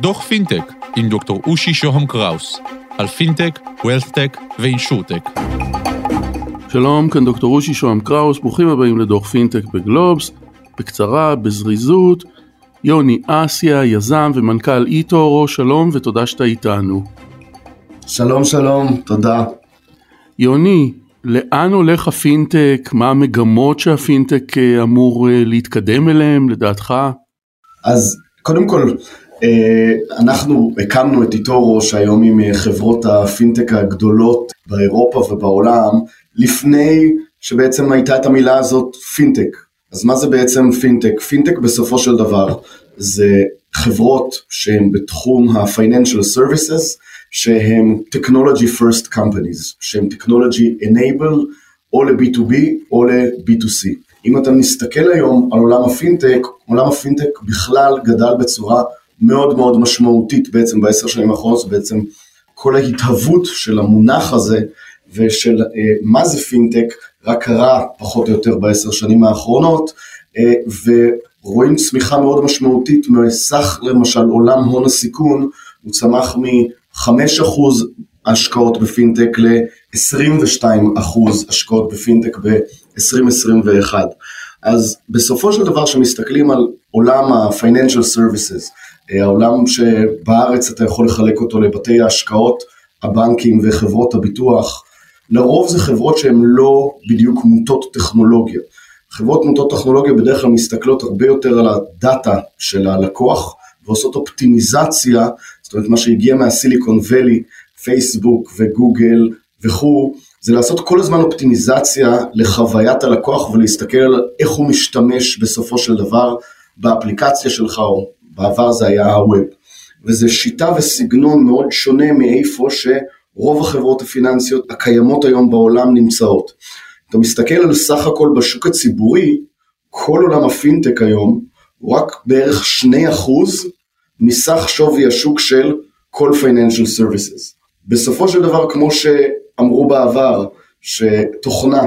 דוח פינטק עם דוקטור אושי שוהם קראוס על פינטק, wealthtech ו insurtech. שלום, כאן דוקטור אושי שוהם קראוס, ברוכים הבאים לדוח פינטק בגלובס. בקצרה, בזריזות, יוני אסיה, יזם ומנכ"ל eToro, שלום ותודה שאתה איתנו. שלום שלום, תודה. יוני, לאן הולך הפינטק? מה המגמות שהפינטק אה, אמור אה, להתקדם אליהם לדעתך? אז קודם כל, אה, אנחנו הקמנו את eToro שהיום עם חברות הפינטק הגדולות באירופה ובעולם, לפני שבעצם הייתה את המילה הזאת פינטק. אז מה זה בעצם פינטק? פינטק בסופו של דבר זה חברות שהן בתחום ה-financial services, שהן technology first companies, שהן technology enable או ל-B2B או ל-B2C. אם אתה מסתכל היום על עולם הפינטק, עולם הפינטק בכלל גדל בצורה מאוד מאוד משמעותית בעצם בעשר שנים האחרונות, בעצם כל ההתהוות של המונח הזה ושל אה, מה זה פינטק רק קרה פחות או יותר בעשר שנים האחרונות אה, ורואים צמיחה מאוד משמעותית מסך למשל עולם הון הסיכון הוא צמח מ-5% השקעות בפינטק ל-22% השקעות בפינטק ב-2021 אז בסופו של דבר כשמסתכלים על עולם ה-financial services אה, העולם שבארץ אתה יכול לחלק אותו לבתי ההשקעות הבנקים וחברות הביטוח לרוב זה חברות שהן לא בדיוק מוטות טכנולוגיה. חברות מוטות טכנולוגיה בדרך כלל מסתכלות הרבה יותר על הדאטה של הלקוח ועושות אופטימיזציה, זאת אומרת מה שהגיע מהסיליקון וואלי, פייסבוק וגוגל וכו', זה לעשות כל הזמן אופטימיזציה לחוויית הלקוח ולהסתכל על איך הוא משתמש בסופו של דבר באפליקציה שלך, או בעבר זה היה הווב. וזו שיטה וסגנון מאוד שונה מאיפה ש... רוב החברות הפיננסיות הקיימות היום בעולם נמצאות. אתה מסתכל על סך הכל בשוק הציבורי, כל עולם הפינטק היום הוא רק בערך 2% מסך שווי השוק של כל financial services. בסופו של דבר, כמו שאמרו בעבר, שתוכנה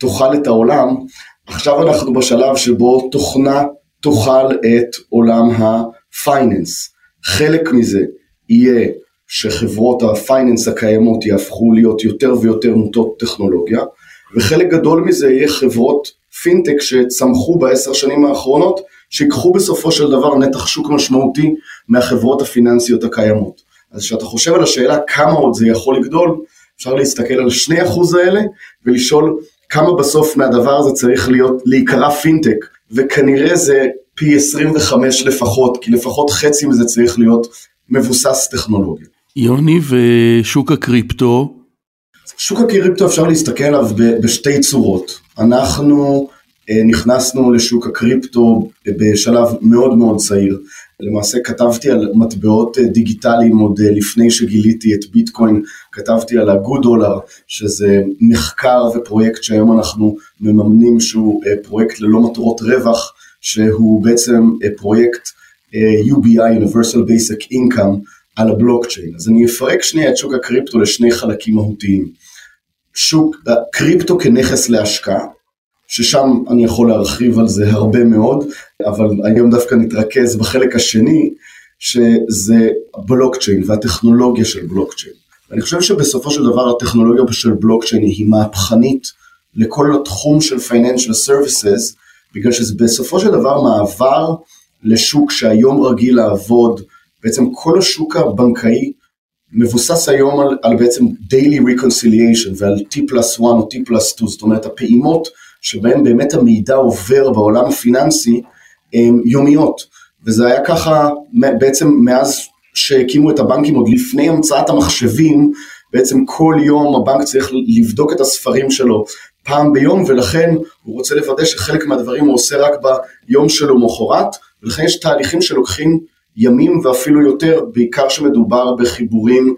תאכל את העולם, עכשיו אנחנו בשלב שבו תוכנה תאכל את עולם ה finance. חלק מזה יהיה שחברות ה finance הקיימות יהפכו להיות יותר ויותר מוטות טכנולוגיה, וחלק גדול מזה יהיה חברות פינטק שצמחו בעשר שנים האחרונות, שיקחו בסופו של דבר נתח שוק משמעותי מהחברות הפיננסיות הקיימות. אז כשאתה חושב על השאלה כמה עוד זה יכול לגדול, אפשר להסתכל על שני אחוז האלה ולשאול כמה בסוף מהדבר הזה צריך להיות, להיקרא פינטק, וכנראה זה פי 25 לפחות, כי לפחות חצי מזה צריך להיות מבוסס טכנולוגיה. יוני ושוק הקריפטו? שוק הקריפטו אפשר להסתכל עליו בשתי צורות. אנחנו אה, נכנסנו לשוק הקריפטו בשלב מאוד מאוד צעיר. למעשה כתבתי על מטבעות אה, דיגיטליים עוד אה, לפני שגיליתי את ביטקוין, כתבתי על הגוד דולר, שזה מחקר ופרויקט שהיום אנחנו מממנים שהוא פרויקט ללא מטרות רווח, שהוא בעצם פרויקט UBI, Universal Basic Income, על הבלוקצ'יין. אז אני אפרק שנייה את שוק הקריפטו לשני חלקים מהותיים. שוק קריפטו כנכס להשקעה, ששם אני יכול להרחיב על זה הרבה מאוד, אבל היום דווקא נתרכז בחלק השני, שזה הבלוקצ'יין והטכנולוגיה של בלוקצ'יין. אני חושב שבסופו של דבר הטכנולוגיה של בלוקצ'יין היא מהפכנית לכל התחום של Financial Services, בגלל שזה בסופו של דבר מעבר לשוק שהיום רגיל לעבוד בעצם כל השוק הבנקאי מבוסס היום על, על בעצם daily reconciliation ועל T פלוס 1 או T פלוס 2, זאת אומרת הפעימות שבהן באמת המידע עובר בעולם הפיננסי הם יומיות, וזה היה ככה בעצם מאז שהקימו את הבנקים עוד לפני המצאת המחשבים, בעצם כל יום הבנק צריך לבדוק את הספרים שלו פעם ביום ולכן הוא רוצה לוודא שחלק מהדברים הוא עושה רק ביום שלו מחרת ולכן יש תהליכים שלוקחים ימים ואפילו יותר, בעיקר שמדובר בחיבורים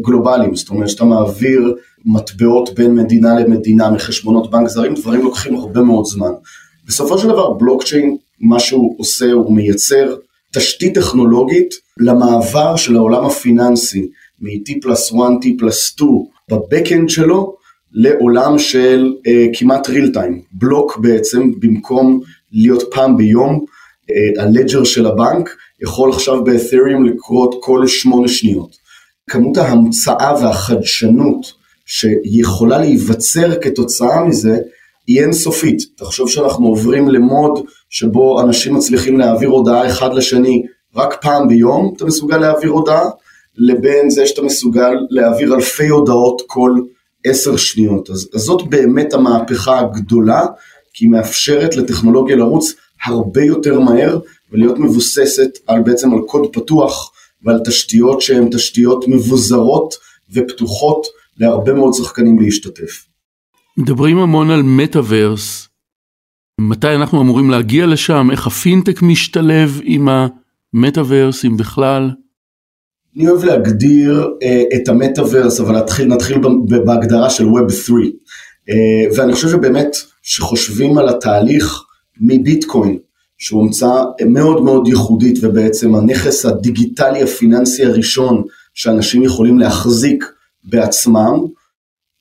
גלובליים, זאת אומרת שאתה מעביר מטבעות בין מדינה למדינה מחשבונות בנק זרים, דברים לוקחים הרבה מאוד זמן. בסופו של דבר בלוקצ'יין, מה שהוא עושה, הוא מייצר תשתית טכנולוגית למעבר של העולם הפיננסי מ-T פלוס 1, T פלוס 2 בבקאנד שלו לעולם של uh, כמעט real time, בלוק בעצם, במקום להיות פעם ביום, הלג'ר של הבנק יכול עכשיו באת'ריום לקרות כל שמונה שניות. כמות ההמצאה והחדשנות שיכולה להיווצר כתוצאה מזה היא אינסופית. תחשוב שאנחנו עוברים למוד שבו אנשים מצליחים להעביר הודעה אחד לשני רק פעם ביום, אתה מסוגל להעביר הודעה, לבין זה שאתה מסוגל להעביר אלפי הודעות כל עשר שניות. אז, אז זאת באמת המהפכה הגדולה, כי היא מאפשרת לטכנולוגיה לרוץ הרבה יותר מהר ולהיות מבוססת על בעצם על קוד פתוח ועל תשתיות שהן תשתיות מבוזרות ופתוחות להרבה מאוד שחקנים להשתתף. מדברים המון על מטאוורס, מתי אנחנו אמורים להגיע לשם, איך הפינטק משתלב עם המטאוורס, אם בכלל? אני אוהב להגדיר uh, את המטאוורס, אבל נתחיל, נתחיל בהגדרה של Web 3. Uh, אה, ואני חושב שבאמת, שחושבים על התהליך מביטקוין, שהוא המצאה מאוד מאוד ייחודית, ובעצם הנכס הדיגיטלי הפיננסי הראשון שאנשים יכולים להחזיק בעצמם,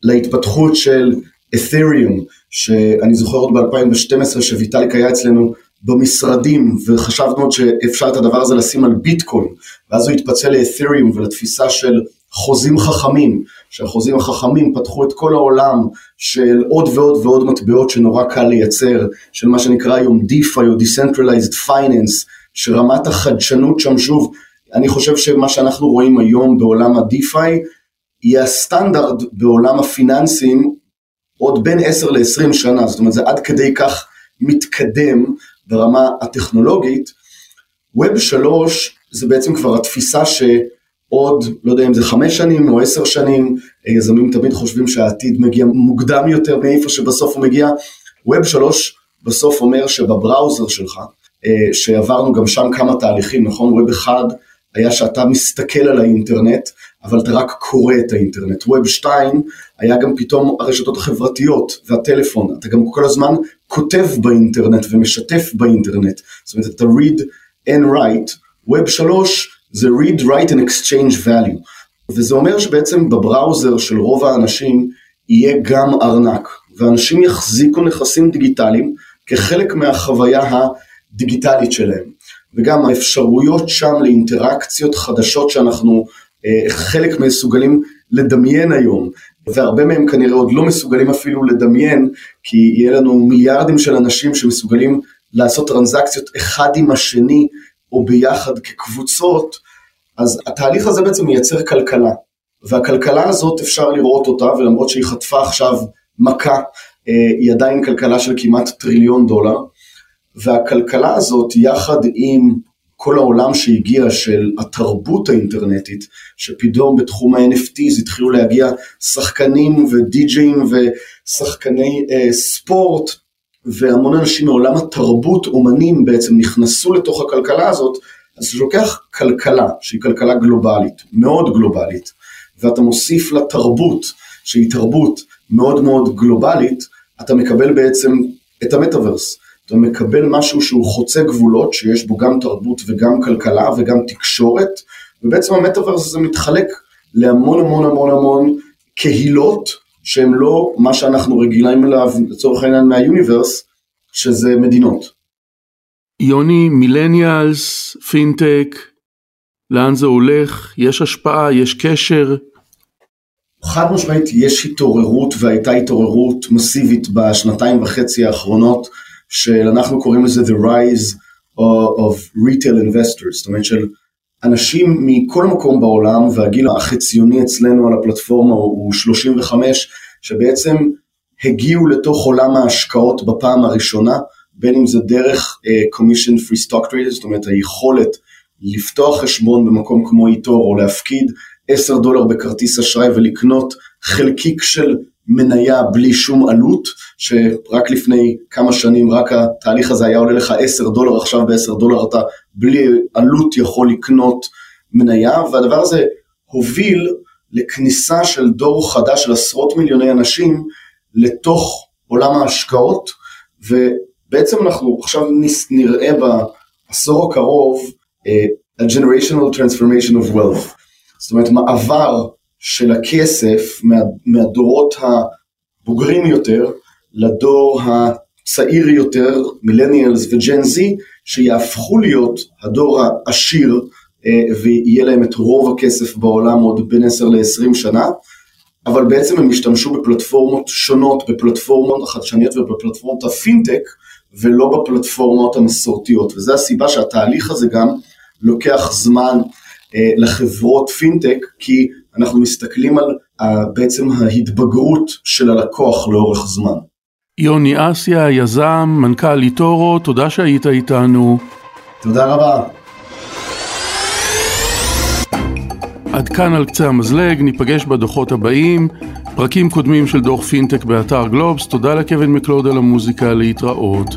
להתפתחות של את'ריום, שאני זוכר עוד ב-2012 שוויטאליק היה אצלנו במשרדים וחשבנו עוד שאפשר את הדבר הזה לשים על ביטקוין ואז הוא התפצל לאת'ריום ולתפיסה של חוזים חכמים, שהחוזים החכמים פתחו את כל העולם של עוד ועוד ועוד מטבעות שנורא קל לייצר, של מה שנקרא היום DeFi או Decentralized Finance, שרמת החדשנות שם שוב, אני חושב שמה שאנחנו רואים היום בעולם ה-DeFi יהיה הסטנדרט בעולם הפיננסים עוד בין 10 ל-20 שנה, זאת אומרת זה עד כדי כך מתקדם ברמה הטכנולוגית. Web 3 זה בעצם כבר התפיסה שעוד, לא יודע אם זה חמש שנים או עשר שנים, יזמים תמיד חושבים שהעתיד מגיע מוקדם יותר מאיפה שבסוף הוא מגיע. Web 3 בסוף אומר שבבראוזר שלך, אה, שעברנו גם שם כמה תהליכים, נכון? Web 1 היה שאתה מסתכל על האינטרנט, אבל אתה רק קורא את האינטרנט. Web 2 היה גם פתאום הרשתות החברתיות והטלפון, אתה גם כל הזמן כותב באינטרנט ומשתף באינטרנט, זאת אומרת אתה read and write, Web 3 זה read, write and exchange value, וזה אומר שבעצם בבראוזר של רוב האנשים יהיה גם ארנק, ואנשים יחזיקו נכסים דיגיטליים כחלק מהחוויה הדיגיטלית שלהם. וגם האפשרויות שם לאינטראקציות חדשות שאנחנו אה, חלק מסוגלים לדמיין היום, והרבה מהם כנראה עוד לא מסוגלים אפילו לדמיין, כי יהיה לנו מיליארדים של אנשים שמסוגלים לעשות טרנזקציות אחד עם השני או ביחד כקבוצות, אז התהליך הזה בעצם מייצר כלכלה, והכלכלה הזאת אפשר לראות אותה, ולמרות שהיא חטפה עכשיו מכה, אה, היא עדיין כלכלה של כמעט טריליון דולר, והכלכלה הזאת יחד עם כל העולם שהגיע של התרבות האינטרנטית, שפתאום בתחום ה-NFTs התחילו להגיע שחקנים ודי-ג'אים ושחקני אה, ספורט, והמון אנשים מעולם התרבות, אומנים בעצם נכנסו לתוך הכלכלה הזאת, אז זה לוקח כלכלה שהיא כלכלה גלובלית, מאוד גלובלית, ואתה מוסיף לתרבות, שהיא תרבות מאוד מאוד גלובלית, אתה מקבל בעצם את המטאוורס. אתה מקבל משהו שהוא חוצה גבולות, שיש בו גם תרבות וגם כלכלה וגם תקשורת, ובעצם המטאוורס הזה מתחלק להמון המון המון המון קהילות שהן לא מה שאנחנו רגילים אליו לצורך העניין מהיוניברס, שזה מדינות. יוני, מילניאלס, פינטק, לאן זה הולך? יש השפעה? יש קשר? חד משמעית יש התעוררות והייתה התעוררות מסיבית בשנתיים וחצי האחרונות של אנחנו קוראים לזה the rise of retail investors, זאת אומרת של אנשים מכל מקום בעולם והגיל החציוני אצלנו על הפלטפורמה הוא 35 שבעצם הגיעו לתוך עולם ההשקעות בפעם הראשונה בין אם זה דרך uh, commission free stock traders, זאת אומרת היכולת לפתוח חשבון במקום כמו איתור או להפקיד 10 דולר בכרטיס אשראי ולקנות חלקיק של מניה בלי שום עלות, שרק לפני כמה שנים רק התהליך הזה היה עולה לך 10 דולר, עכשיו ב-10 דולר אתה בלי עלות יכול לקנות מניה, והדבר הזה הוביל לכניסה של דור חדש של עשרות מיליוני אנשים לתוך עולם ההשקעות, ובעצם אנחנו עכשיו נראה בעשור הקרוב uh, a generational transformation of wealth, זאת אומרת מעבר של הכסף מה, מהדורות הבוגרים יותר לדור צעיר יותר, מילניאלס וג'ן זי, שיהפכו להיות הדור העשיר ויהיה להם את רוב הכסף בעולם עוד בין 10 ל-20 שנה, אבל בעצם הם השתמשו בפלטפורמות שונות, בפלטפורמות החדשניות ובפלטפורמות הפינטק, ולא בפלטפורמות המסורתיות, וזו הסיבה שהתהליך הזה גם לוקח זמן אה, לחברות פינטק, כי אנחנו מסתכלים על בעצם ההתבגרות של הלקוח לאורך זמן. יוני אסיה, יזם, מנכ"ל ליטורו, תודה שהיית איתנו. תודה רבה. עד כאן על קצה המזלג, ניפגש בדוחות הבאים, פרקים קודמים של דוח פינטק באתר גלובס, תודה לקווין מקלוד על המוזיקה, להתראות.